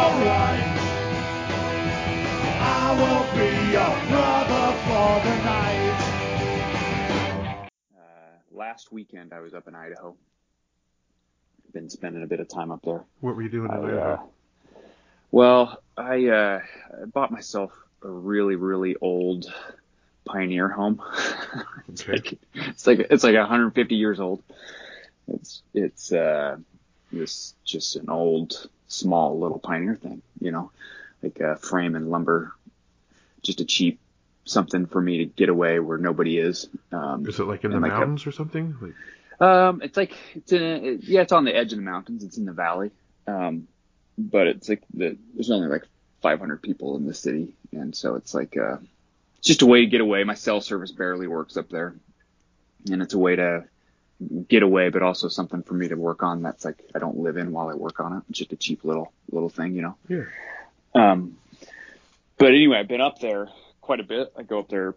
alright. I will be your brother for the night. Uh, last weekend, I was up in Idaho. Been spending a bit of time up there. What were you doing in uh, Idaho? Uh, well, I, uh, bought myself a really, really old pioneer home. it's, okay. like, it's like it's like 150 years old. It's it's uh, this just an old small little pioneer thing, you know, like a frame and lumber, just a cheap something for me to get away where nobody is. Um, Is it like in the like a- mountains or something? Like, um, it's like it's in a, it, yeah, it's on the edge of the mountains. It's in the valley. Um, but it's like the there's only like 500 people in the city, and so it's like uh, it's just a way to get away. My cell service barely works up there, and it's a way to get away, but also something for me to work on. That's like I don't live in while I work on it. It's just a cheap little little thing, you know. yeah. Um, but anyway, I've been up there quite a bit. I go up there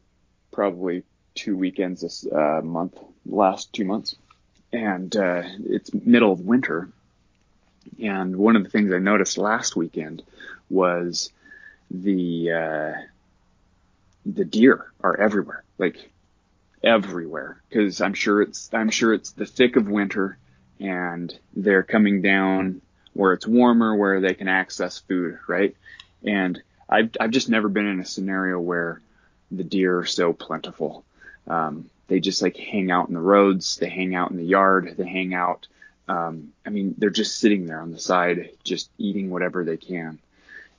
probably two weekends this uh, month, last two months, and uh, it's middle of winter. And one of the things I noticed last weekend was the uh, the deer are everywhere, like everywhere, because I'm sure it's I'm sure it's the thick of winter, and they're coming down where it's warmer, where they can access food, right? And I've I've just never been in a scenario where the deer are so plentiful. Um, they just like hang out in the roads, they hang out in the yard, they hang out. Um, I mean, they're just sitting there on the side, just eating whatever they can.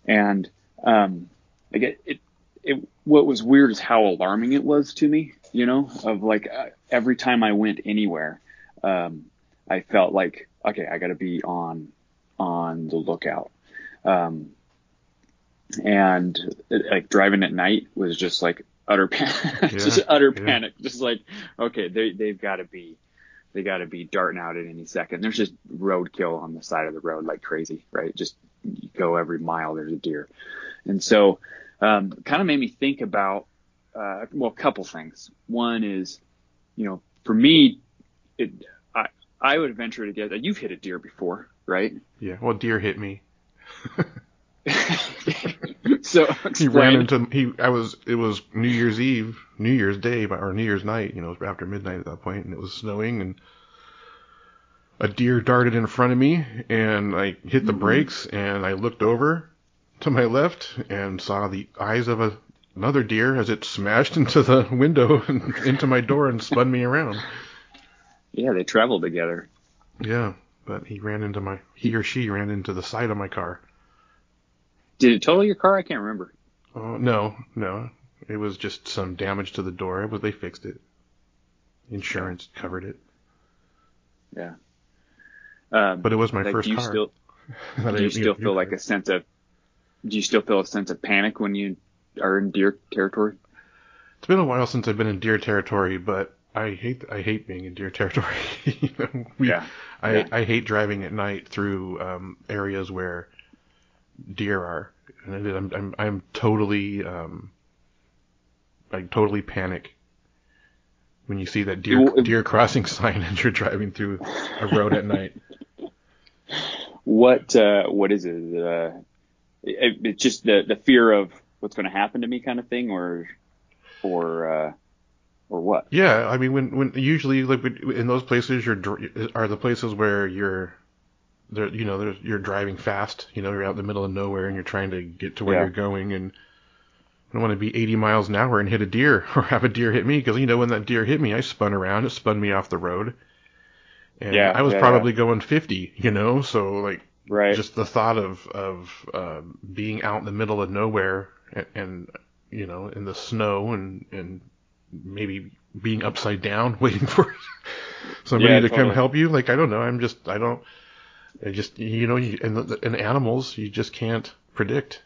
And um, I get it. It what was weird is how alarming it was to me. You know, of like uh, every time I went anywhere, um, I felt like okay, I got to be on on the lookout. Um, and it, like driving at night was just like utter panic, just utter yeah. panic. Just like, okay, they, they've got to be, they got to be darting out at any second. There's just roadkill on the side of the road like crazy, right? Just you go every mile, there's a deer. And so, um, kind of made me think about, uh, well, a couple things. One is, you know, for me, it, I, I would venture to guess that you've hit a deer before, right? Yeah. Well, deer hit me. so explain. He ran into he. I was. It was New Year's Eve, New Year's Day, or New Year's night. You know, it was after midnight at that point, and it was snowing, and a deer darted in front of me, and I hit the Mhm. brakes, and I looked over to my left and saw the eyes of a, another deer as it smashed into the window and into my door and spun me around. Yeah, they traveled together. Yeah, but he ran into my. He or she ran into the side of my car. Did it total your car? I can't remember. Oh no, no. It was just some damage to the door. It was they fixed it. Insurance covered it. Yeah. Um, But it was my like, first do you car. Still, do you still feel like a sense of? Do you still feel a sense of panic when you are in deer territory? It's been a while since I've been in deer territory, but I hate I hate being in deer territory. you know, we, Yeah. I yeah. I hate driving at night through um, areas where deer are, and I'm I'm I'm totally um I totally panic when you see that deer Well, deer crossing sign and you're driving through a road at night. What uh, what is it? Uh, it? It's just the the fear of what's going to happen to me, kind of thing, or or uh, or what? Yeah, I mean, when when usually like in those places, you're are the places where you're, there, you know, there's, you're driving fast. You know, you're out in the middle of nowhere and you're trying to get to where Yeah. you're going, and I don't want to be 80 miles an hour and hit a deer or have a deer hit me because you know when that deer hit me, I spun around, it spun me off the road, and Yeah, I was yeah, probably going 50. You know, so like Right. just the thought of of um, being out in the middle of nowhere and, and you know in the snow and and maybe being upside down waiting for somebody Yeah, to come help you like I don't know I'm just I don't I just you know you, and the, and animals you just can't predict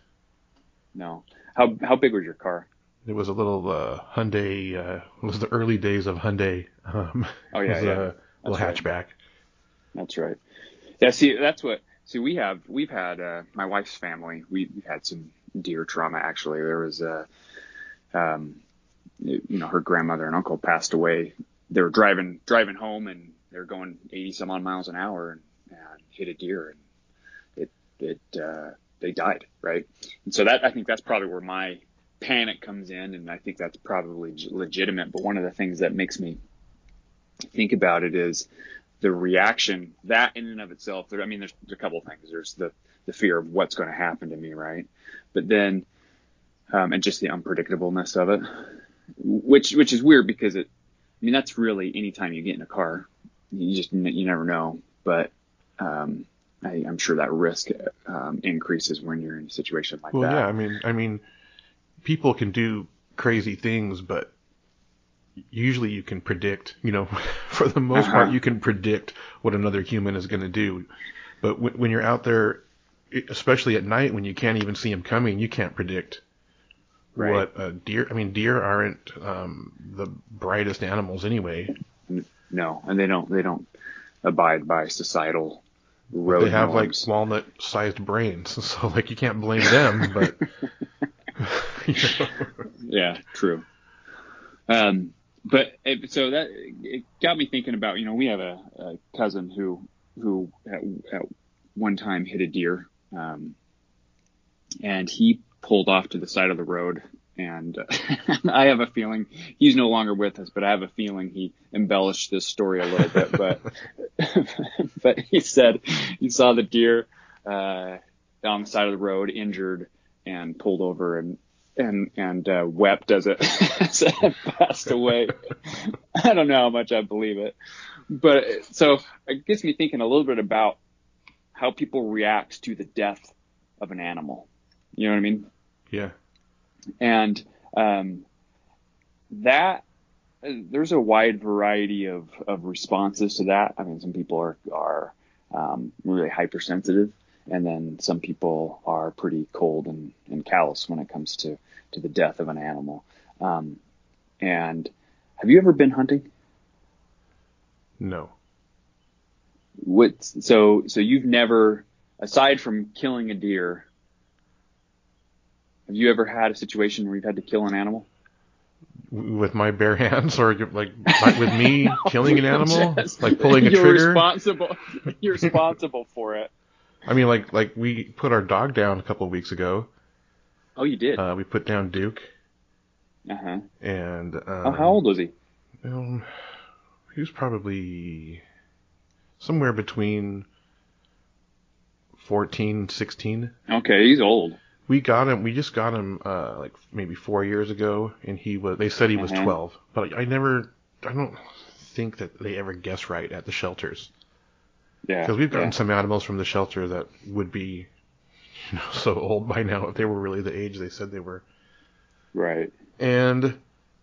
no. How how big was your car? it was a little uh, Hyundai uh, it was the early days of Hyundai um, Oh it yeah, was yeah. a little right. hatchback That's right. Yeah, see, that's what. See, we have we've had uh, my wife's family. We, we've had some deer trauma. Actually, there was a, um, you know, her grandmother and uncle passed away. They were driving driving home and they were going 80 some odd miles an hour and, and hit a deer and it it uh, they died. Right. And so that I think that's probably where my panic comes in, and I think that's probably legitimate. But one of the things that makes me think about it is the reaction that in and of itself. There, I mean, there's, there's a couple of things. There's the the fear of what's going to happen to me, right? But then, um, and just the unpredictableness of it, which which is weird because it. I mean, that's really anytime you get in a car, you just you never know. But um, I, am sure that risk um, increases when you're in a situation like well, that. Well, yeah, I mean, I mean, people can do crazy things, but usually you can predict. You know, for the most uh-huh. part, you can predict what another human is going to do. But w- when you're out there, especially at night when you can't even see them coming, you can't predict right. what a deer. I mean, deer aren't um, the brightest animals anyway. No, and they don't. They don't abide by societal road They have norms. like walnut-sized brains, so like you can't blame them. but you know. yeah, true. Um, but it, so that it got me thinking about you know we have a, a cousin who who at, at, one time hit a deer, um, and he pulled off to the side of the road and uh, I have a feeling he's no longer with us, but I have a feeling he embellished this story a little bit. But but he said he saw the deer uh, on the side of the road, injured, and pulled over and and and uh, wept as it, as it passed away. I don't know how much I believe it, but so it gets me thinking a little bit about how people react to the death of an animal. You know what I mean? Yeah. And um, that there's a wide variety of, of responses to that. I mean, some people are are um, really hypersensitive, and then some people are pretty cold and, and callous when it comes to to the death of an animal. Um, and have you ever been hunting? No. What? So so you've never, aside from killing a deer, have you ever had a situation where you've had to kill an animal? With my bare hands, or like with me killing an animal, like pulling a you're trigger. Responsible. You're responsible for it. I mean, like like we put our dog down a couple of weeks ago. Oh, you did. Uh, we put down Duke. Uh huh. And um, oh, how old was he? Um, he was probably somewhere between 14, 16. Okay, he's old. We got him. We just got him uh, like maybe four years ago, and he was. They said he was mm-hmm. twelve, but I never. I don't think that they ever guess right at the shelters. Yeah. Because we've gotten yeah. some animals from the shelter that would be, you know, so old by now if they were really the age they said they were. Right. And,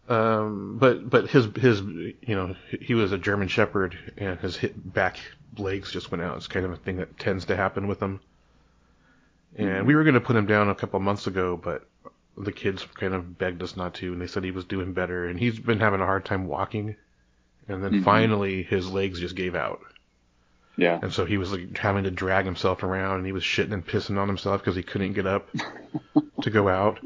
um, but but his his you know he was a German Shepherd and his back legs just went out. It's kind of a thing that tends to happen with them. And we were going to put him down a couple months ago, but the kids kind of begged us not to, and they said he was doing better. And he's been having a hard time walking. And then mm-hmm. finally, his legs just gave out. Yeah. And so he was like having to drag himself around, and he was shitting and pissing on himself because he couldn't get up to go out.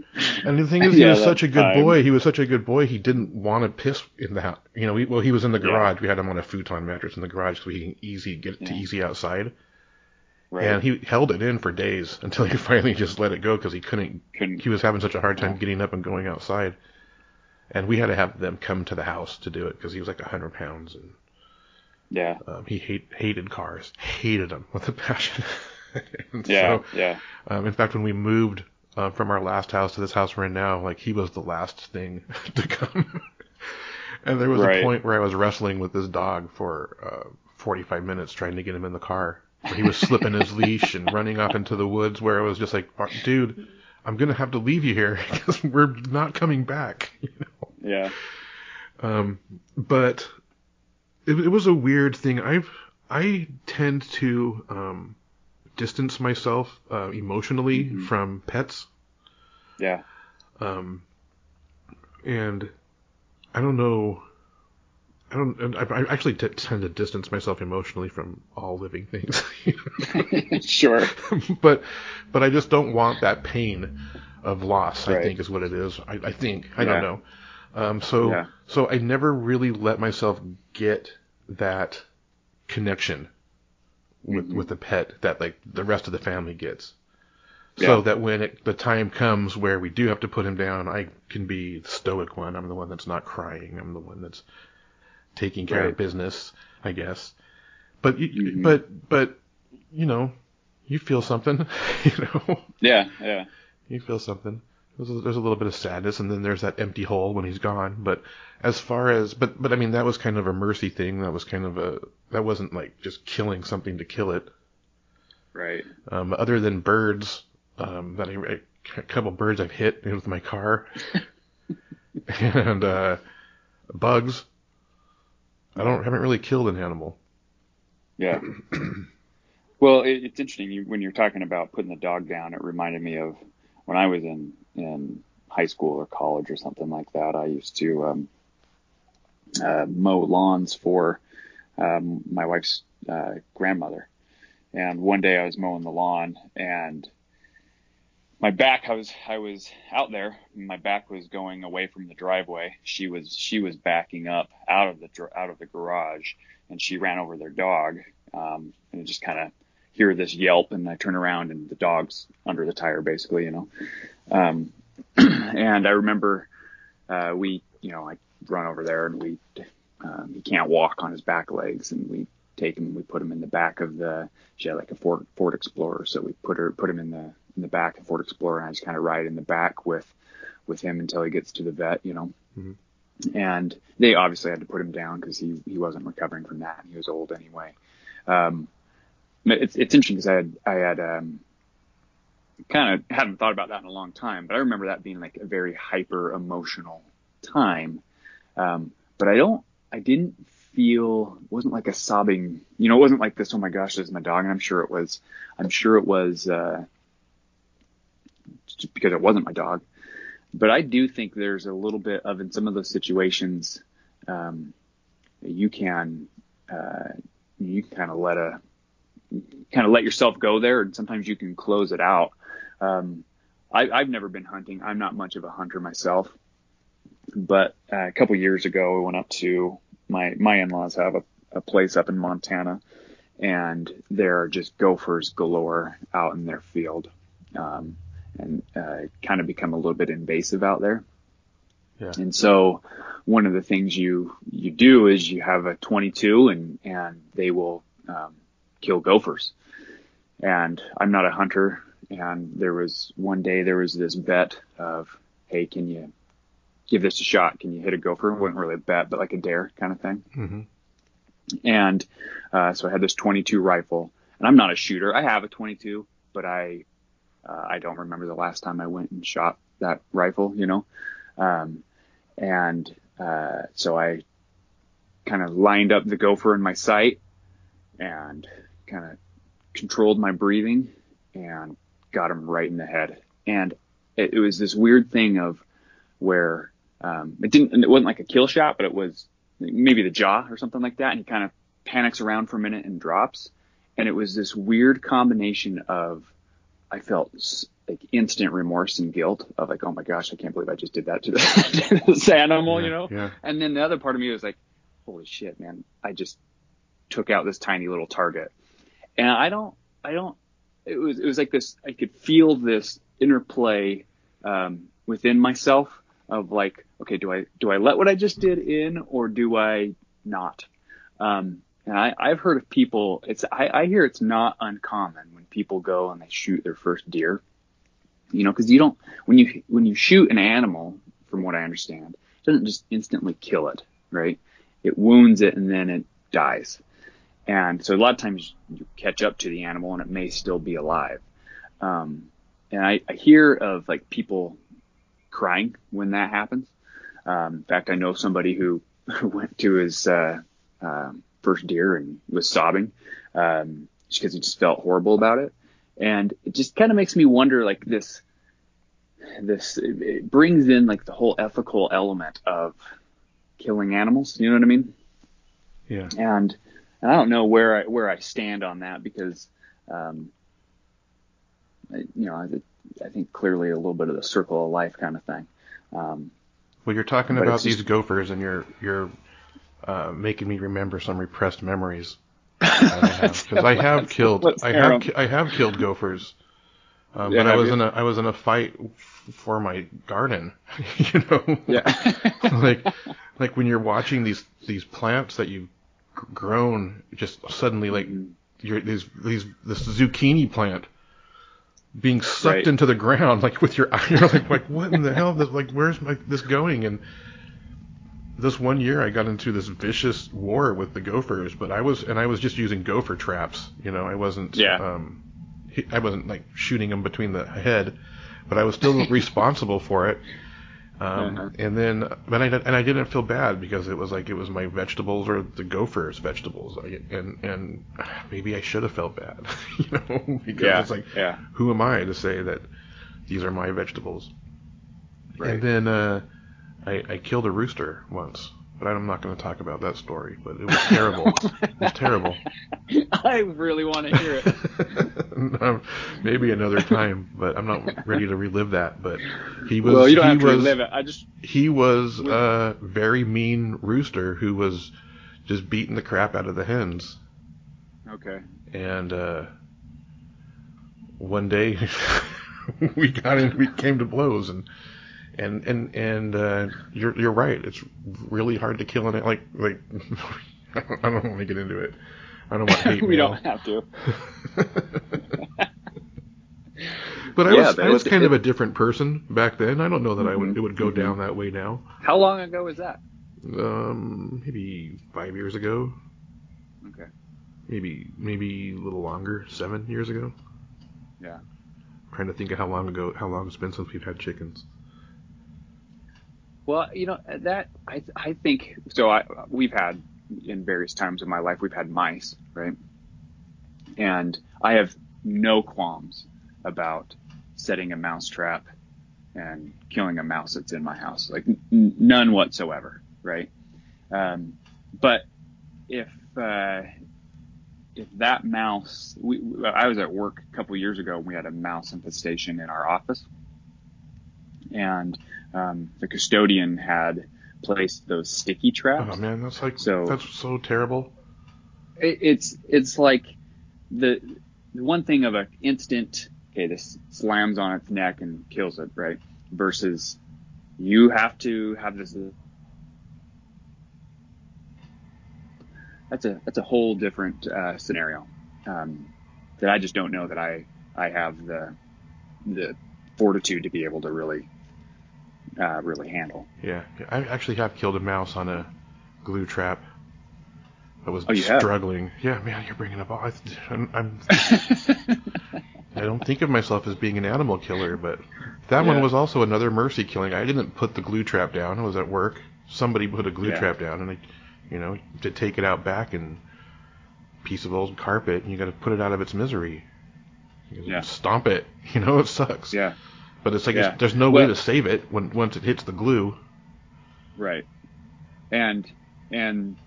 And the thing is, he yeah, was such a good time. boy. He was such a good boy. He didn't want to piss in the house. You know, he, well, he was in the garage. Yeah. We had him on a futon mattress in the garage so he can easy get yeah. to easy outside. Right. And he held it in for days until he finally just let it go because he couldn't, couldn't. He was having such a hard time getting up and going outside. And we had to have them come to the house to do it because he was like a hundred pounds and. Yeah. Um, he hate, hated cars, hated them with a passion. yeah. So, yeah. Um, in fact, when we moved uh, from our last house to this house we're in now, like he was the last thing to come. and there was right. a point where I was wrestling with this dog for uh, 45 minutes trying to get him in the car he was slipping his leash and running off into the woods where it was just like, dude, I'm gonna have to leave you here because we're not coming back. You know? Yeah. Um, but it, it was a weird thing. I've I tend to um, distance myself uh, emotionally mm-hmm. from pets. Yeah. Um, and I don't know I don't. I, I actually t- tend to distance myself emotionally from all living things. sure. but, but I just don't want that pain of loss. Right. I think is what it is. I, I think. I yeah. don't know. Um, so, yeah. so I never really let myself get that connection with mm-hmm. with the pet that like the rest of the family gets. Yeah. So that when it, the time comes where we do have to put him down, I can be the stoic one. I'm the one that's not crying. I'm the one that's taking care Right. of business, I guess. But you, Mhm. but but you know, you feel something, you know, Yeah, yeah. you feel something. There's a, there's a little bit of sadness, and then there's that empty hole when he's gone. But as far as but but I mean, that was kind of a mercy thing. That was kind of a that wasn't like just killing something to kill it. Right. Um, other than birds, um, that I, a couple birds I've hit with my car, and uh, bugs. I don't haven't really killed an animal. Yeah. well, it, it's interesting you, when you're talking about putting the dog down. It reminded me of when I was in in high school or college or something like that. I used to um, uh, mow lawns for um, my wife's uh, grandmother. And one day I was mowing the lawn and my back I was I was out there my back was going away from the driveway she was she was backing up out of the out of the garage and she ran over their dog um and just kind of hear this yelp and I turn around and the dog's under the tire basically you know. Um and I remember uh we you know I run over there and we um, he can't walk on his back legs and we take him and we put him in the back of the she had like a Ford Ford Explorer so we put her put him in the in the back of Ford Explorer and I just kind of ride in the back with with him until he gets to the vet you know. Mhm. and they obviously had to put him down because he he wasn't recovering from that And he was old anyway. Um it's it's interesting because I had I had um kind of hadn't thought about that in a long time but I remember that being like a very hyper emotional time. Um but I don't I didn't feel it wasn't like a sobbing you know it wasn't like this oh my gosh this is my dog. And I'm sure it was I'm sure it was uh because it wasn't my dog. But I do think there's a little bit of in some of those situations um you can uh you kind of let a kind of let yourself go there and sometimes you can close it out um I, I've never been hunting I'm not much of a hunter myself but uh, a couple years ago, we went up to my my in-laws have a, a place up in Montana, and there are just gophers galore out in their field, um, and uh, kind of become a little bit invasive out there. Yeah. And so, one of the things you you do is you have a 22, and and they will um, kill gophers. And I'm not a hunter, and there was one day there was this bet of, hey, can you give this a shot. Can you hit a gopher? It wasn't really a bet, but like a dare kind of thing. hmm And uh, so I had this 22 rifle, and I'm not a shooter. I have a 22, but I uh, I don't remember the last time I went and shot that rifle. You know, um, and uh, so I kind of lined up the gopher in my sight and kind of controlled my breathing and got him right in the head. And it, it was this weird thing of where um, it didn't, it wasn't like a kill shot, but it was maybe the jaw or something like that. And he kind of panics around for a minute and drops. And it was this weird combination of, I felt like instant remorse and guilt of like, oh my gosh, I can't believe I just did that to, this animal, yeah, you know? Yeah. And then the other part of me was like, holy shit, man, I just took out this tiny little target. And I don't, I don't, it was, it was like this, I could feel this interplay, um, within myself of like, okay, do I, do I let what I just did in or do I not? Um, and I, I've heard of people, it's, I, I hear it's not uncommon when people go and they shoot their first deer, you know, cause you don't, when you, when you shoot an animal, from what I understand, it doesn't just instantly kill it, right? It wounds it and then it dies. And so a lot of times you catch up to the animal and it may still be alive. Um, and I, I hear of like people crying when that happens. Um, in fact, I know somebody who went to his, uh, um, first deer and was sobbing, um, because he just felt horrible about it. And it just kind of makes me wonder like this, this, it brings in like the whole ethical element of killing animals. You know what I mean? Yeah. and and I don't know where I where I stand on that because, um, I, you know, I, I think clearly a little bit of the circle of life kind of thing. Um, Well, you're talking about these just- gophers, and you're you're uh, making me remember some repressed memories. Because I I have killed I have. I have killed gophers Um, Yeah, but I was you? in a I was in a fight for my garden. you know, Yeah. like like when you're watching these these plants that you've g- grown just suddenly like Mhm. you're these these this zucchini plant being sucked Right. into the ground like with your eye you're like like what in the hell this like where's my this going and this one year I got into this vicious war with the gophers but I was and I was just using gopher traps you know I wasn't Yeah. um I wasn't like shooting them between the head but I was still responsible for it um, Uh-huh. and then, but I and I didn't feel bad because it was like it was my vegetables or the gophers' vegetables, and and maybe I should have felt bad, you know, because Yeah. it's like, Yeah. who am I to say that these are my vegetables? Right. And then uh, I, I killed a rooster once, but I'm not going to talk about that story. But it was terrible. it was terrible. I really want to hear it. Maybe another time, but I'm not ready to relive that. But he was well, you don't have to was relive it. I just he was a very mean rooster who was just beating the crap out of the hens. okay. And uh, one day we got in, we came to blows, and and and and uh, you're you're right. It's really hard to kill an like like. I don't want to get into it. I don't want hate we mail. don't have to. but I Yeah, was I was it- kind of a different person back then. I don't know that I would it would go mhm. down that way now. How long ago was that? Um, maybe five years ago. Okay. maybe maybe a little longer, seven years ago. Yeah. trying to think of how long ago, how long it's been since we've had chickens. Well, you know that I I think so. I we've had in various times of my life we've had mice, right? And I have no qualms about setting a mouse trap and killing a mouse that's in my house, like n- none whatsoever, right? Um, but if uh, if that mouse, we, I was at work a couple years ago and we had a mouse infestation in our office, and um, the custodian had placed those sticky traps. Oh man, that's like So- that's so terrible. It, it's it's like the, the one thing of a instant. Okay, this slams on its neck and kills it, right? Versus you have to have this. That's a that's a whole different uh, scenario um, that I just don't know that I I have the the fortitude to be able to really uh, really handle. Yeah, I actually have killed a mouse on a glue trap. I was Oh, have? struggling. Yeah, man, you're bringing up all. I, I'm, I'm I don't think of myself as being an animal killer, but that one was also another mercy killing. I didn't put the glue trap down. I was at work. Somebody put a glue Yeah. trap down, and I, you know, to take it out back and piece of old carpet, and you got to put it out of its misery. Yeah. Stomp it. You know, it sucks. yeah, But it's like Yeah. it's, there's no way to save it when once it hits the glue. right. And and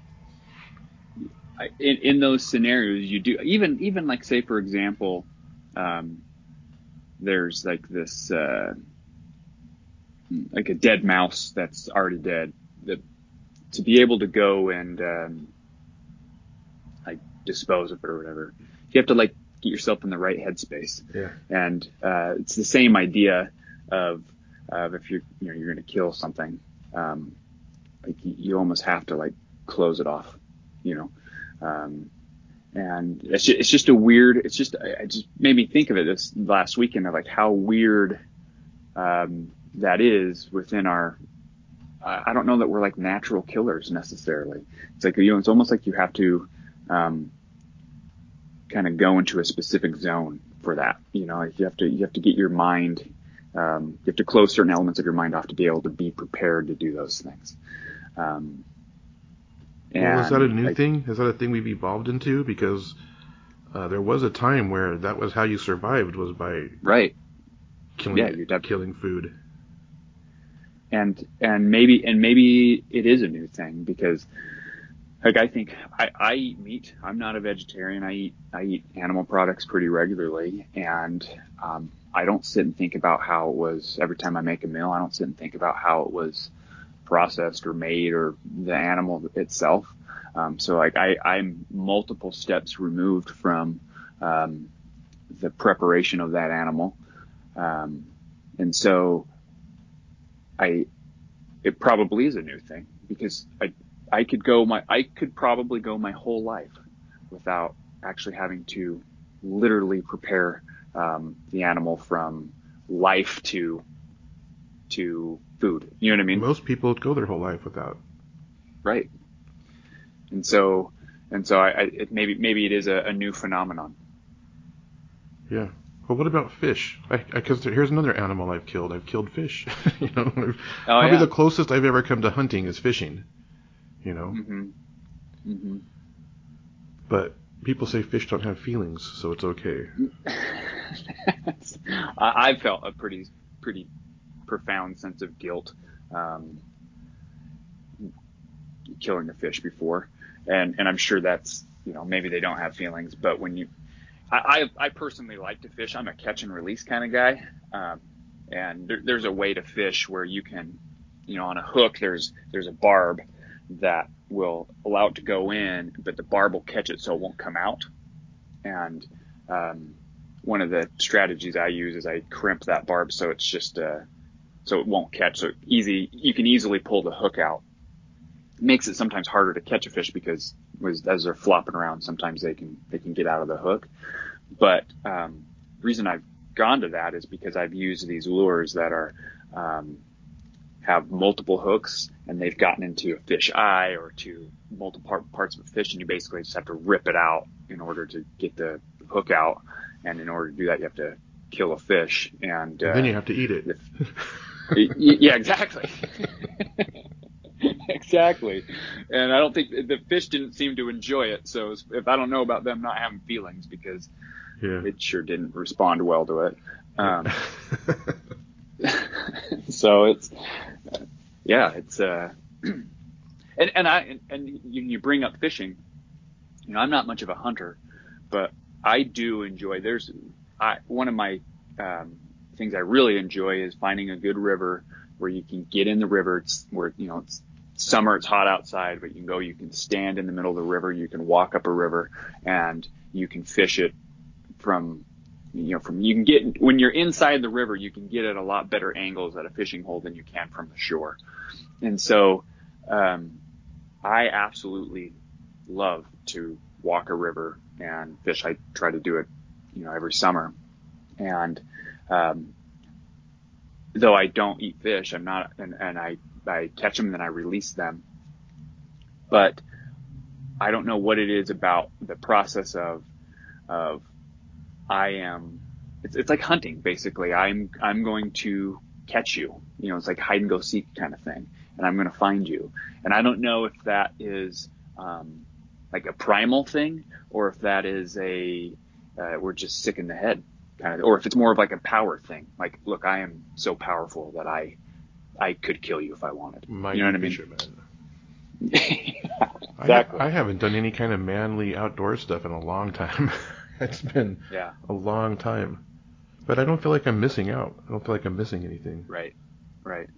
in in those scenarios, you do even even like say for example, um, there's like this uh, like a dead mouse that's already dead. That to be able to go and um, like dispose of it or whatever, you have to like get yourself in the right headspace. Yeah. and uh, it's the same idea of of if you're you know you're going to kill something, um, like you, you almost have to like close it off, you know. Um, and it's just, it's just a weird. It's just I, I just made me think of it this last weekend of like how weird um, that is within our. I I don't know that we're like natural killers necessarily. It's like you know, it's almost like you have to um, kind of go into a specific zone for that. You know, you have to you have to get your mind. Um, you have to close certain elements of your mind off to be able to be prepared to do those things. Um, Well, is that a new like, thing? Is that a thing we've evolved into? Because uh, there was a time where that was how you survived was by Right. killing Yeah, you'd have- killing food. and and maybe and maybe it is a new thing because like I think I, I eat meat. I'm not a vegetarian. I eat I eat animal products pretty regularly, and um, I don't sit and think about how it was every time I make a meal. I don't sit and think about how it was processed or made or the animal itself. Um, so like I, I'm multiple steps removed from um, the preparation of that animal. Um, and so I, it probably is a new thing because I, I could go my, I could probably go my whole life without actually having to literally prepare um, the animal from life to to food. You know what I mean? Most people would go their whole life without. Right. And so and so I, I it, maybe maybe it is a, a new phenomenon. Yeah. Well, what about fish? Because here's another animal I've killed. I've killed fish. you know, oh, probably yeah. the closest I've ever come to hunting is fishing. You know. Mm-hmm. Mm-hmm. But people say fish don't have feelings, so it's okay. I, felt a pretty pretty profound sense of guilt um, killing a fish before, and and I'm sure that's you know maybe they don't have feelings, but when you I, I, I personally like to fish. I'm a catch and release kind of guy. Um, and there, there's a way to fish where you can, you know, on a hook, there's, there's a barb that will allow it to go in, but the barb will catch it so it won't come out. And, um, one of the strategies I use is I crimp that barb so it's just, uh, so it won't catch. So easy, you can easily pull the hook out. It makes it sometimes harder to catch a fish because as they're flopping around, sometimes they can, they can get out of the hook. But um, reason I've gone to that is because I've used these lures that are um, have multiple hooks and they've gotten into a fish eye or to multiple part, parts of a fish and you basically just have to rip it out in order to get the hook out and in order to do that you have to kill a fish and uh, then you have to eat it yeah exactly exactly. And I don't think the fish didn't seem to enjoy it. So if I don't know about them not having feelings because yeah. it sure didn't respond well to it. Um, so it's, yeah, it's, uh, and, and I, and, you, you bring up fishing, you know, I'm not much of a hunter, but I do enjoy, there's, I, one of my, um, things I really enjoy is finding a good river where you can get in the river. It's where, you know, it's summer, it's hot outside, but you can go, you can stand in the middle of the river, you can walk up a river and you can fish it from, you know, from, you can get, when you're inside the river, you can get at a lot better angles at a fishing hole than you can from the shore. And so, um, I absolutely love to walk a river and fish. I try to do it, you know, every summer. And, um, though I don't eat fish, I'm not, and, and I I catch them and then I release them. But I don't know what it is about the process of, of I am, it's, it's like hunting basically. I'm, I'm going to catch you. You know, it's like hide and go seek kind of thing. And I'm going to find you. And I don't know if that is, um, like a primal thing or if that is a, uh, we're just sick in the head kind of, or if it's more of like a power thing. Like, look, I am so powerful that I, I could kill you if I wanted. Mighty you know what I mean? exactly. I, I, haven't done any kind of manly outdoor stuff in a long time. it's been yeah. a long time. But I don't feel like I'm missing out. I don't feel like I'm missing anything. Right. Right.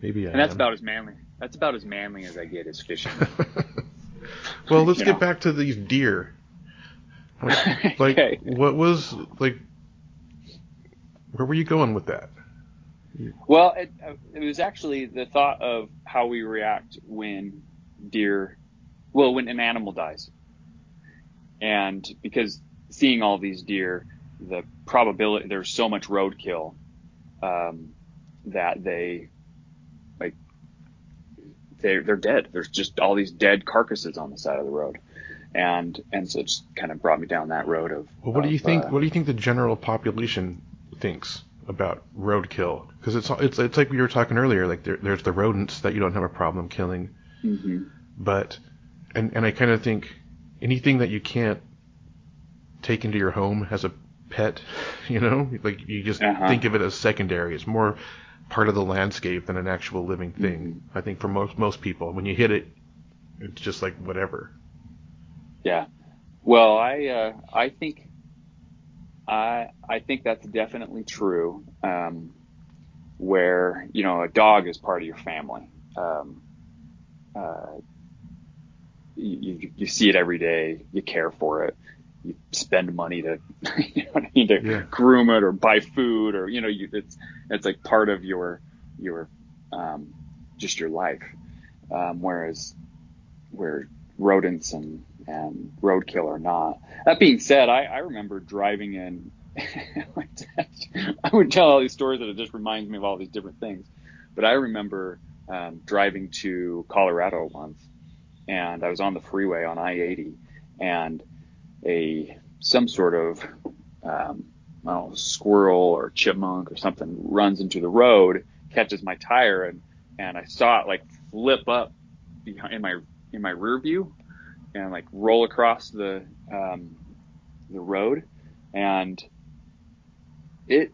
Maybe I And that's am. about as manly. That's about as manly as I get is fishing. well, let's you get know. back to these deer. Like, okay. what was like? Where were you going with that? Well, it, uh, it was actually the thought of how we react when deer, well, when an animal dies. And because seeing all these deer, the probability, there's so much roadkill, um, that they, like, they're, they're dead. There's just all these dead carcasses on the side of the road. And, and so it's kind of brought me down that road of. Well, what of, do you think, uh, what do you think the general population thinks? about roadkill because it's it's it's like we were talking earlier. Like there, there's the rodents that you don't have a problem killing, mm-hmm. but and and I kind of think anything that you can't take into your home as a pet, you know, like you just uh-huh. think of it as secondary. It's more part of the landscape than an actual living thing. Mm-hmm. I think for most most people, when you hit it, it's just like whatever. Yeah. Well, I uh, I think I I think that's definitely true. Um, where you know a dog is part of your family. Um, uh, you, you see it every day. You care for it, you spend money to you know what I mean to Yeah. groom it or buy food or you know you it's it's like part of your your um, just your life. Um, whereas where rodents and and roadkill are not. That being said, I, I remember driving in. I would tell all these stories that it just reminds me of all these different things. But I remember um, driving to Colorado once, and I was on the freeway on I-80, and a some sort of um, I don't know, squirrel or chipmunk or something runs into the road, catches my tire, and and I saw it like flip up behind in my in my rear view and like roll across the um, the road, and it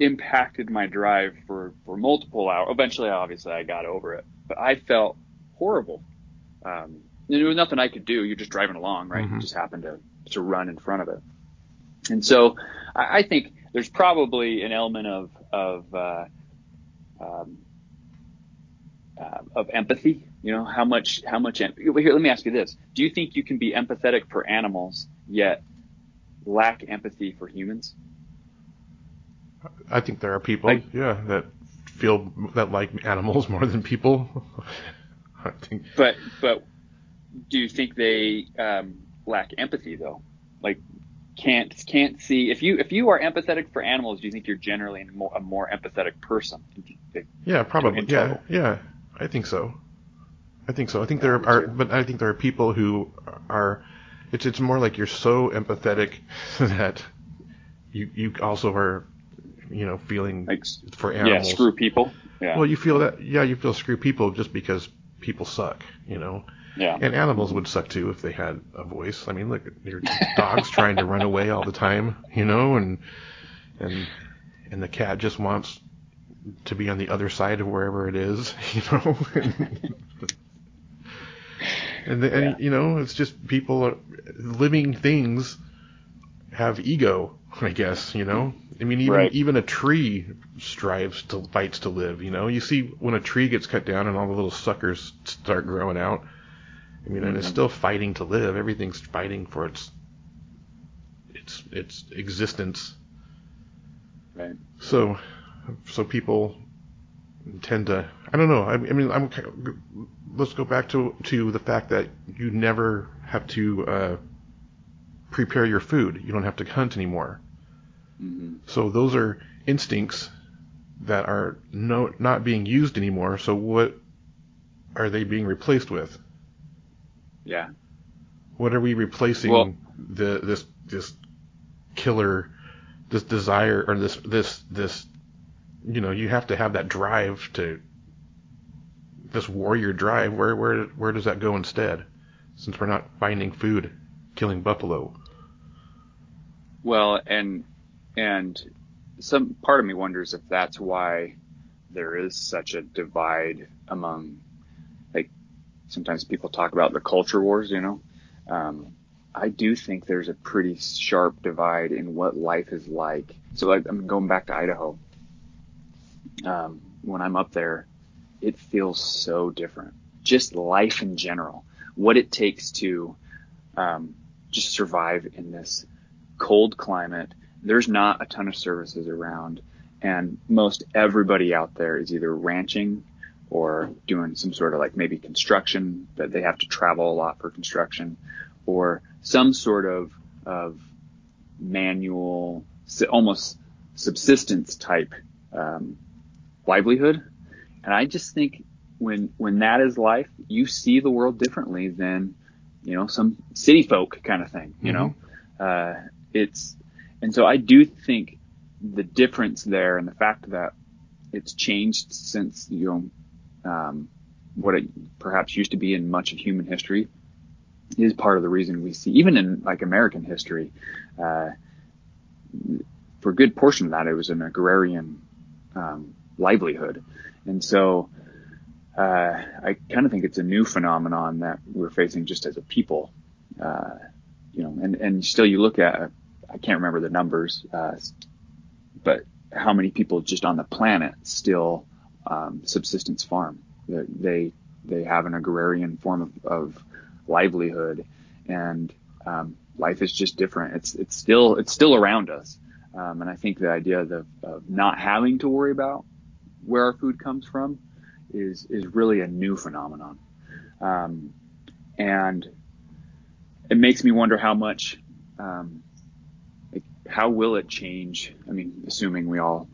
impacted my drive for for multiple hours. Eventually, obviously, I got over it, but I felt horrible. Um, there was nothing I could do. You're just driving along, right? You Mhm. just happened to to run in front of it, and so I, I think there's probably an element of of uh, um, uh, of empathy. You know, how much, how much, em- here, let me ask you this. Do you think you can be empathetic for animals yet lack empathy for humans? I think there are people, Like- yeah, that feel that like animals more than people. I think But, but do you think they, um, lack empathy though? Like, can't, can't see, if you, if you are empathetic for animals, do you think you're generally a more, a more empathetic person? Yeah, probably. Yeah, yeah. I think so. I think so. I think there are, but I think there are people who are. It's it's more like you're so empathetic that you you also are, you know, feeling Like, for animals. yeah, screw people. Yeah. Well, you feel that. Yeah, you feel screw people just because people suck. You know. yeah. And animals would suck too if they had a voice. I mean, look, your dog's trying to run away all the time, you know, and and and the cat just wants to be on the other side of wherever it is, you know. and, the, Yeah. and you know, it's just people, are, living things have ego, I guess, you know. I mean, even Right. even a tree strives to fights to live. You know, you see when a tree gets cut down and all the little suckers start growing out. I mean, and it's Mhm. still fighting to live. Everything's fighting for its its its existence. Right. So, so people tend to. I don't know. I, I mean, I'm. Let's go back to to the fact that you never have to uh, prepare your food. You don't have to hunt anymore. hmm So those are instincts that are no not being used anymore. So what are they being replaced with? Yeah. What are we replacing Well- the this this killer this desire or this this this you know you have to have that drive to this warrior drive where where where does that go instead since we're not finding food killing buffalo Well, and and some part of me wonders if that's why there is such a divide among like sometimes people talk about the culture wars, you know. Um, I do think there's a pretty sharp divide in what life is like. So like, I'm going back to Idaho. Um, when I'm up there, it feels so different. Just life in general, what it takes to um, just survive in this cold climate. There's not a ton of services around, and most everybody out there is either ranching or doing some sort of like maybe construction that they have to travel a lot for construction, or some sort of of manual, almost subsistence type um, livelihood. And I just think when when that is life, you see the world differently than you know some city folk kind of thing. You know, uh, it's and so I do think the difference there and the fact that it's changed since you know um, what it perhaps used to be in much of human history is part of the reason we see even in like American history. Uh, for a good portion of that, it was an agrarian um, livelihood, and so uh, I kind of think it's a new phenomenon that we're facing just as a people. Uh, you know, and, and still you look at, I can't remember the numbers, uh, but how many people just on the planet still um, subsistence farm? They they have an agrarian form of, of livelihood, and um, life is just different. It's it's still it's still around us, um, and I think the idea of, of not having to worry about where our food comes from is is really a new phenomenon, um, and it makes me wonder how much um, how will it change? I mean, assuming we all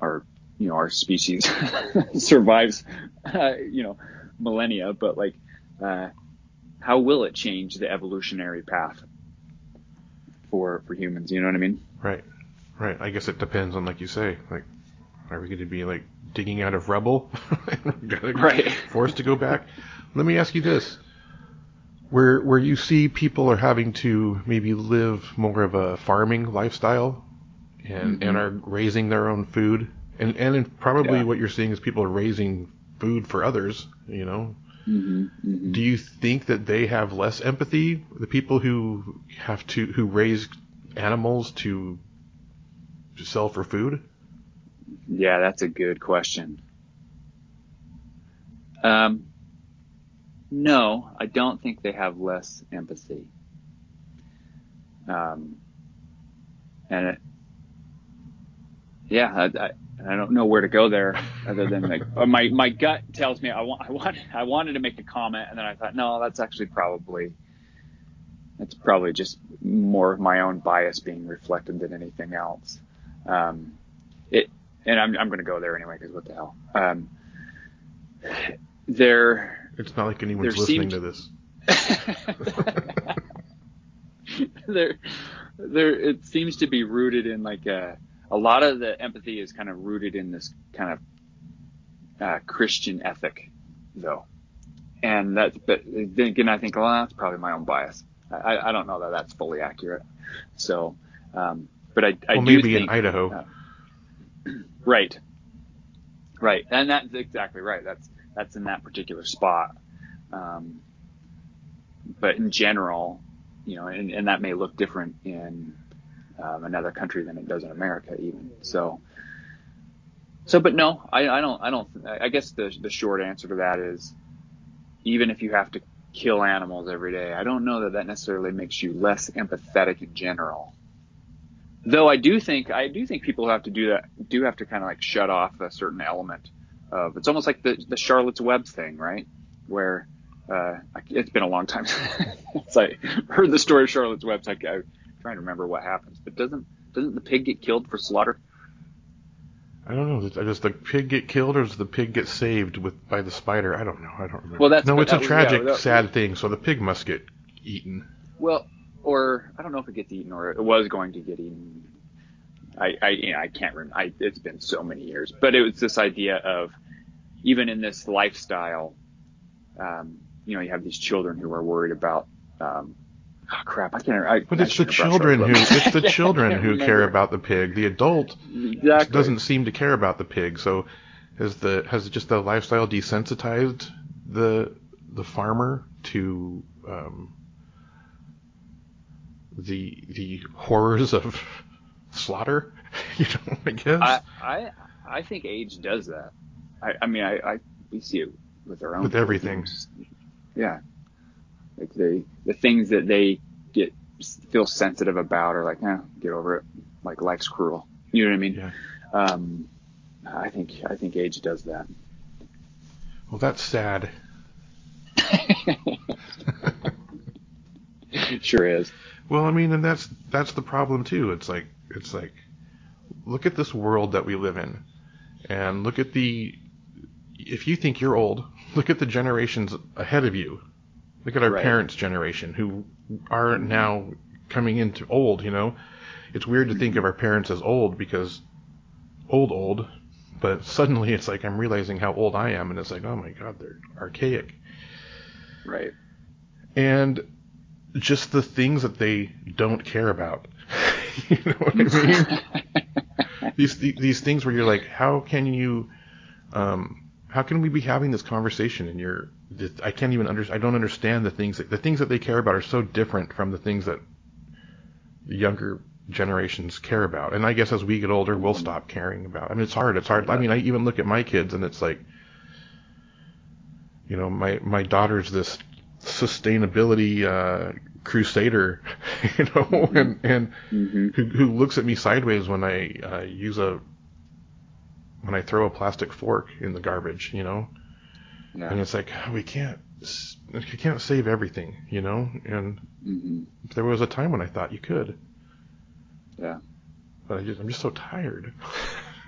are you know our species survives uh, you know millennia, but like uh, how will it change the evolutionary path for for humans? You know what I mean? Right, right. I guess it depends on like you say, like are we going to be like digging out of rubble, right? Forced to go back. Let me ask you this: where where you see people are having to maybe live more of a farming lifestyle, and mm-hmm. and are raising their own food, and and probably yeah. what you're seeing is people are raising food for others. You know, mm-hmm. Mm-hmm. do you think that they have less empathy? The people who have to who raise animals to to sell for food. Yeah, that's a good question. Um, no, I don't think they have less empathy. Um, and it, yeah, I, I, I, don't know where to go there other than like uh, my my gut tells me I want I want I wanted to make a comment and then I thought no, that's actually probably that's probably just more of my own bias being reflected than anything else. Um, it and I'm I'm going to go there anyway because what the hell. Um, there. It's not like anyone's listening to this. there, there. It seems to be rooted in like a. A lot of the empathy is kind of rooted in this kind of uh, Christian ethic, though, and that's. But then again, I think, well, that's probably my own bias. I, I don't know that that's fully accurate. So, um, but I, I well, maybe think, in Idaho. Uh, Right. Right. And that's exactly right. That's, that's in that particular spot. Um, but in general, you know, and, and that may look different in um, another country than it does in America even. So, so, but no, I, I don't, I don't, I guess the, the short answer to that is even if you have to kill animals every day, I don't know that that necessarily makes you less empathetic in general. Though I do think I do think people have to do that do have to kind of like shut off a certain element of it's almost like the the Charlotte's Web thing, right? Where uh, it's been a long time since I heard the story of Charlotte's Web. Like I'm trying to remember what happens, but doesn't doesn't the pig get killed for slaughter? I don't know. Does the pig get killed, or does the pig get saved with by the spider? I don't know. I don't remember. Well, that's no. It's a tragic, yeah, that, sad thing. So the pig must get eaten. Well, or I don't know if it gets eaten or it was going to get eaten. I I, you know, I can't remember. I, it's been so many years, but it was this idea of even in this lifestyle, um, you know, you have these children who are worried about. Um, oh crap! I can't. I, but it's the children who it's the children who care about the pig. The adult exactly. doesn't seem to care about the pig. So has the has just the lifestyle desensitized the the farmer to um, the the horrors of slaughter. you know, I guess. I, I I think age does that. I, I mean, I, I we see it with our own with everything. Yeah, like the the things that they get feel sensitive about are like, eh, get over it. Like life's cruel. You know what I mean? Yeah. Um, I think I think age does that. Well, that's sad. It sure is. Well, I mean, and that's that's the problem too. It's like it's like look at this world that we live in, and look at the if you think you're old, look at the generations ahead of you. Look at our right. parents' generation who are now coming into old. You know, it's weird to think of our parents as old because old old, but suddenly it's like I'm realizing how old I am, and it's like, oh my god, they're archaic. Right. And just the things that they don't care about. you know what I mean? these these things where you're like, how can you, um, how can we be having this conversation and you're, I can't even under, I don't understand the things that the things that they care about are so different from the things that the younger generations care about. And I guess as we get older, we'll stop caring about. I mean, it's hard. It's hard. I mean, I even look at my kids and it's like, you know, my my daughter's this sustainability uh, crusader, you know, Mm-hmm. and and hmm who who looks at me sideways when I uh, use a when I throw a plastic fork in the garbage, you know, and it's like we can't we can't save everything, you know, and hmm there was a time when I thought you could, Yeah. but I just I'm just so tired.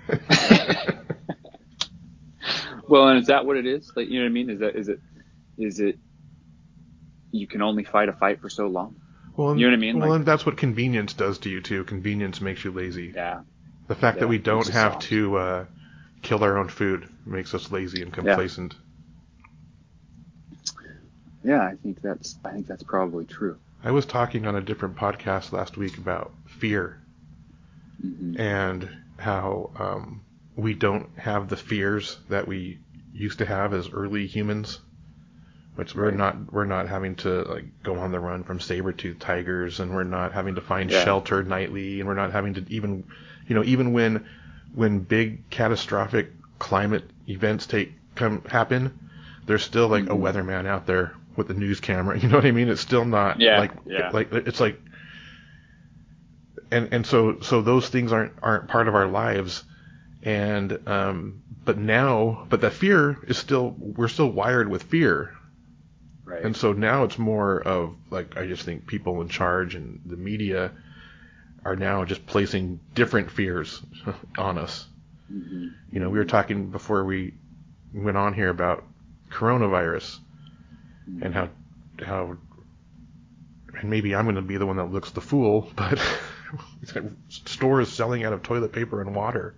Well, and is that what it is? Like, you know what I mean? Is that is it is it you can only fight a fight for so long? Well, and, You know what I mean? Well, Like- and that's what convenience does to you too. Convenience makes you lazy. Yeah. The fact that we don't have soft. to uh, kill our own food makes us lazy and complacent. Yeah, I think that's I think that's probably true. I was talking on a different podcast last week about fear hmm and how um, we don't have the fears that we used to have as early humans. Which we're not we're not having to like go on the run from saber-toothed tigers and we're not having to find Yeah. shelter nightly and we're not having to even you know even when when big catastrophic climate events take come happen there's still like a weatherman out there with a news camera. You know what I mean? It's still not Yeah, like yeah. like it's like and and so so those things aren't aren't part of our lives. And um but now but that fear is still we're still wired with fear. Right. and so now it's more of like I just think people in charge and the media are now just placing different fears on us. hmm You know, we were talking before we went on here about coronavirus and how how and maybe I'm going to be the one that looks the fool, but stores selling out of toilet paper and water.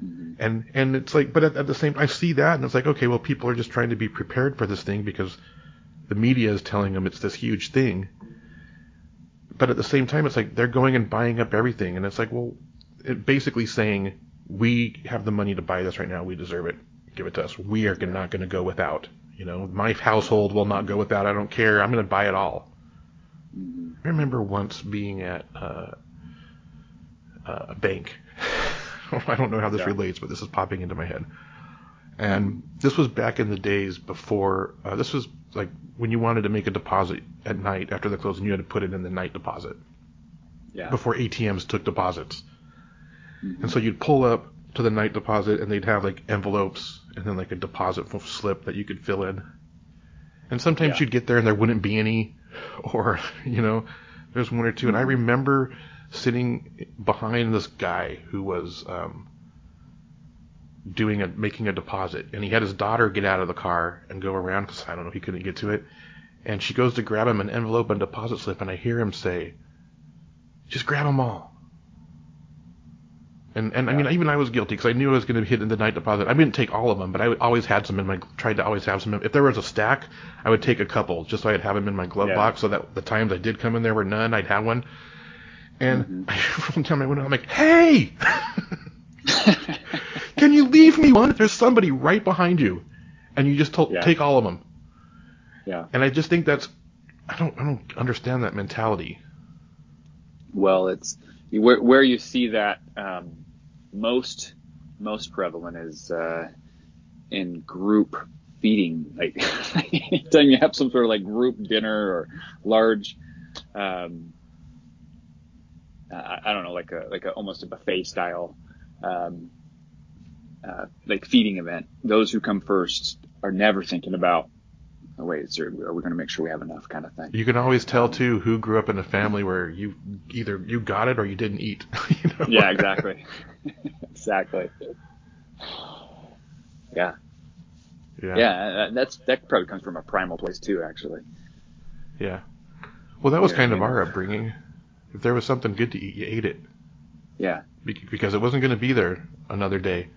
hmm And and it's like, but at, at the same, I see that, and it's like, okay, well, people are just trying to be prepared for this thing because the media is telling them it's this huge thing. But at the same time, it's like they're going and buying up everything, and it's like, well, it basically saying we have the money to buy this right now, we deserve it, give it to us. We are not going to go without. You know, my household will not go without. I don't care. I'm going to buy it all. hmm I remember once being at uh, a bank. I don't know how this Yeah. relates, but this is popping into my head. And this was back in the days before. Uh, this was like when you wanted to make a deposit at night after the closing, you had to put it in the night deposit Yeah. before ATMs took deposits. Mhm. And so you'd pull up to the night deposit, and they'd have like envelopes and then like a deposit slip that you could fill in. And sometimes Yeah. you'd get there and there wouldn't be any, or you know, there's one or two. And I remember sitting behind this guy who was um, doing a making a deposit, and he had his daughter get out of the car and go around because I don't know he couldn't get to it. And she goes to grab him an envelope and deposit slip, and I hear him say, "Just grab them all." And and I mean, even I was guilty because I knew I was going to hit in the night deposit. I didn't take all of them, but I always had some in my tried to always have some. If there was a stack, I would take a couple just so I'd have them in my glove Yeah. box, so that the times I did come in there were none, I'd have one. And Mhm. one time I went out, I'm like, "Hey, can you leave me one? There's somebody right behind you, and you just Yeah. take all of them." yeah. And I just think that's I don't I don't understand that mentality. Well, it's where where you see that um, most most prevalent is uh, in group feeding. Like anytime you have some sort of like group dinner or large, um, I, I don't know, like a like a almost a buffet style, um, uh, like feeding event. Those who come first are never thinking about. Oh wait, is there, are we going to make sure we have enough? Kind of thing. You can always tell too who grew up in a family where you either you got it or you didn't eat. you know? Yeah, exactly. exactly. Yeah. Yeah. Yeah, that's that probably comes from a primal place too, actually. Yeah. Well, that was Yeah, kind of our upbringing. If there was something good to eat, you ate it Yeah. Be- because it wasn't going to be there another day.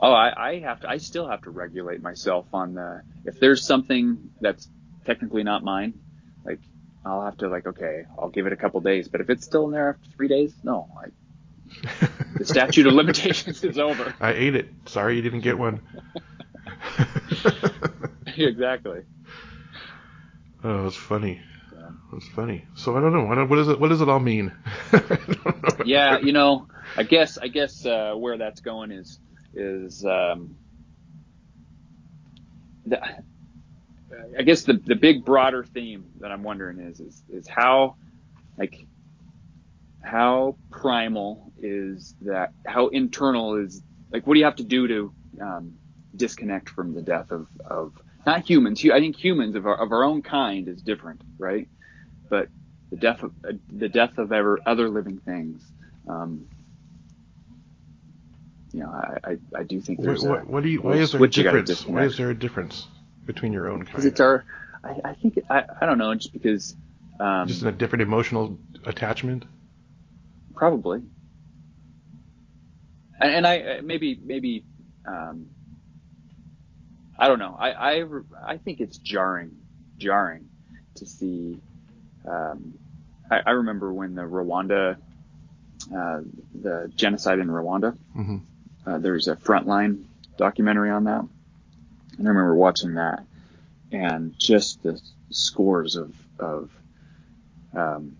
Oh, I, I have to. I still have to regulate myself on the. If there's something that's technically not mine, like I'll have to like, okay, I'll give it a couple days. But if it's still in there after three days, no, I, the statute of limitations is over. I ate it. Sorry you didn't get one. exactly. oh, it's funny. Yeah. It's funny. So I don't know. What does it? What does it all mean? I don't know. Yeah, you know, I guess I guess uh, where that's going is is um, the, I guess the the big broader theme that I'm wondering is is is how like how primal is that? How internal is like what do you have to do to um, disconnect from the death of of not humans? I think humans of our of our own kind is different, right? But the death of uh, the death of ever other living things. Um, you know, I, I, I do think there's what, a, what do you, why is there a difference? Why is there a difference between your own kind? Because it's our, I, I think, I, I don't know, just because. Um, just a different emotional attachment? Probably. And, and I, maybe, maybe, um, I don't know. I, I, I think it's jarring, jarring to see, um, I, I remember when the Rwanda, uh, the genocide in Rwanda, mm-hmm. Uh, there's a Frontline documentary on that. And I remember watching that and just the scores of, of, um,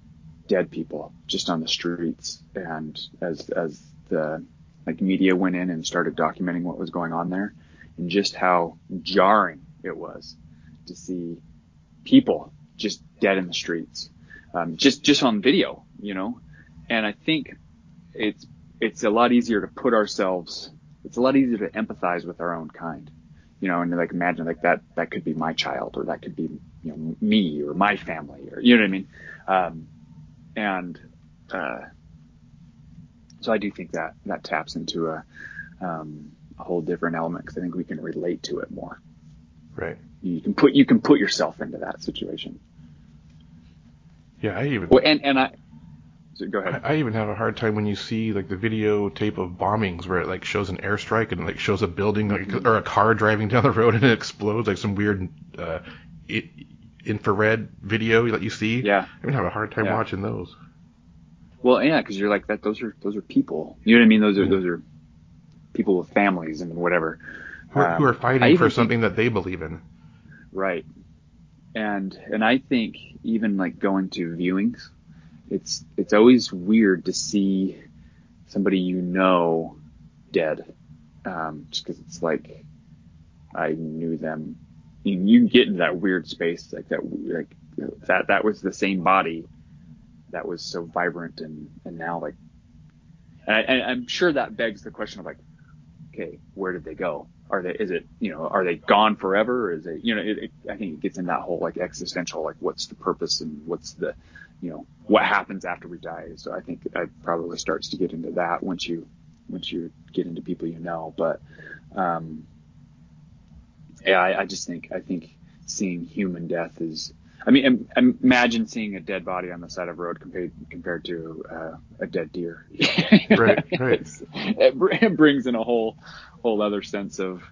dead people just on the streets. And as, as the, like media went in and started documenting what was going on there and just how jarring it was to see people just dead in the streets. Um, just, just on video, you know, and I think it's it's a lot easier to put ourselves, it's a lot easier to empathize with our own kind, you know, and like imagine like that, that could be my child or that could be, you know, me or my family or, you know what I mean? Um, and, uh, so I do think that that taps into a, um, a whole different element because I think we can relate to it more. Right. You can put, you can put yourself into that situation. Yeah, I even. Well, and, and I, go ahead. I, I, even have a hard time when you see like the videotape of bombings where it like shows an airstrike and like shows a building like, mm-hmm. or a car driving down the road and it explodes like some weird uh, it, infrared video that you see. Yeah. I even have a hard time yeah. watching those. Well, yeah, because you're like that. Those are those are people. You know what I mean? Those are yeah. those are people with families and whatever who are, um, who are fighting for something think, that they believe in. Right. And and I think even like going to viewings it's it's always weird to see somebody you know dead, um, just because it's like I knew them. You, you get into that weird space like that, like that that was the same body that was so vibrant and and now like, and, I, and I'm sure that begs the question of like, okay, where did they go? Are they, is it, you know, are they gone forever? Or is it, you know, it, it, I think it gets in that whole like existential, like what's the purpose and what's the, you know, what happens after we die. So I think it probably starts to get into that once you, once you get into people you know. But, um, yeah, I, I just think, I think seeing human death is, I mean, imagine seeing a dead body on the side of a road compared compared to uh, a dead deer. right, right. It, it, brings in a whole whole other sense of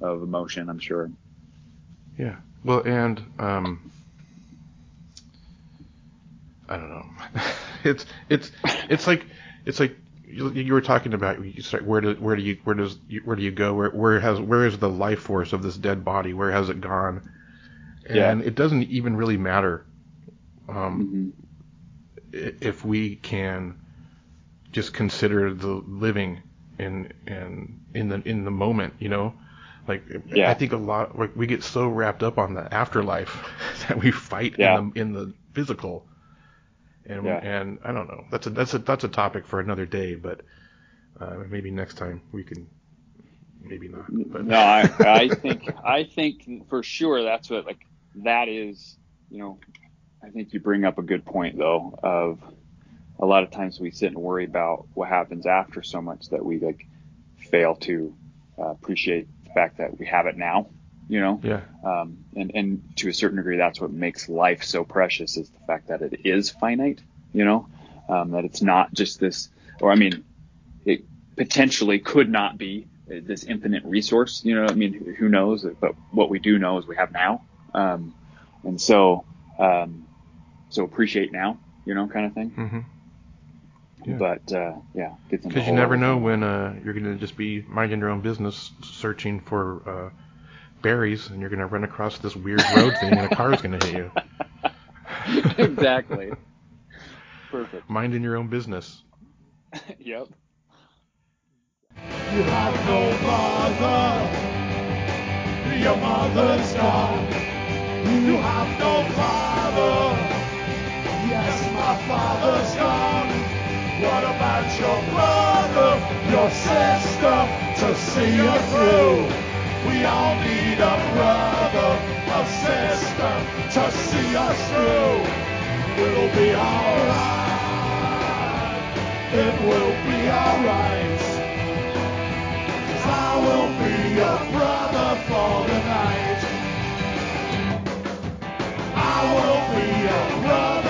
of emotion, I'm sure. Yeah. Well, and um, I don't know. it's it's it's like it's like you, you were talking about you start, where do where do you where does where do you go where where has where is the life force of this dead body where has it gone and yeah. it doesn't even really matter um, mm-hmm. if we can just consider the living in in in the in the moment you know like yeah. I think a lot like we get so wrapped up on the afterlife that we fight yeah. in the in the physical and yeah. and I don't know. That's a that's a that's a topic for another day, but uh, maybe next time we can. Maybe not. But. No, I I think I think for sure that's what like that is. You know, I think you bring up a good point though. Of a lot of times we sit and worry about what happens after so much that we like fail to uh, appreciate the fact that we have it now you know? Yeah. Um, and, and to a certain degree, that's what makes life so precious is the fact that it is finite, you know? Um, that it's not just this, or I mean, it potentially could not be this infinite resource, you know, I mean, who knows? But what we do know is we have now. Um, and so, um, so appreciate now, you know, kind of thing. Mm-hmm. Yeah. But uh, yeah, because you never know when uh, you're going to just be minding your own business, searching for uh, berries and you're going to run across this weird road thing and a car is going to hit you. exactly. Perfect. Minding your own business. yep. You have no mother. Your mother's gone. You have no father. Yes, my father's gone. What about your brother, your sister to see you through? We all need a brother, a sister to see us through. It'll be alright. It will be alright. I will be your brother for the night. I will be your brother.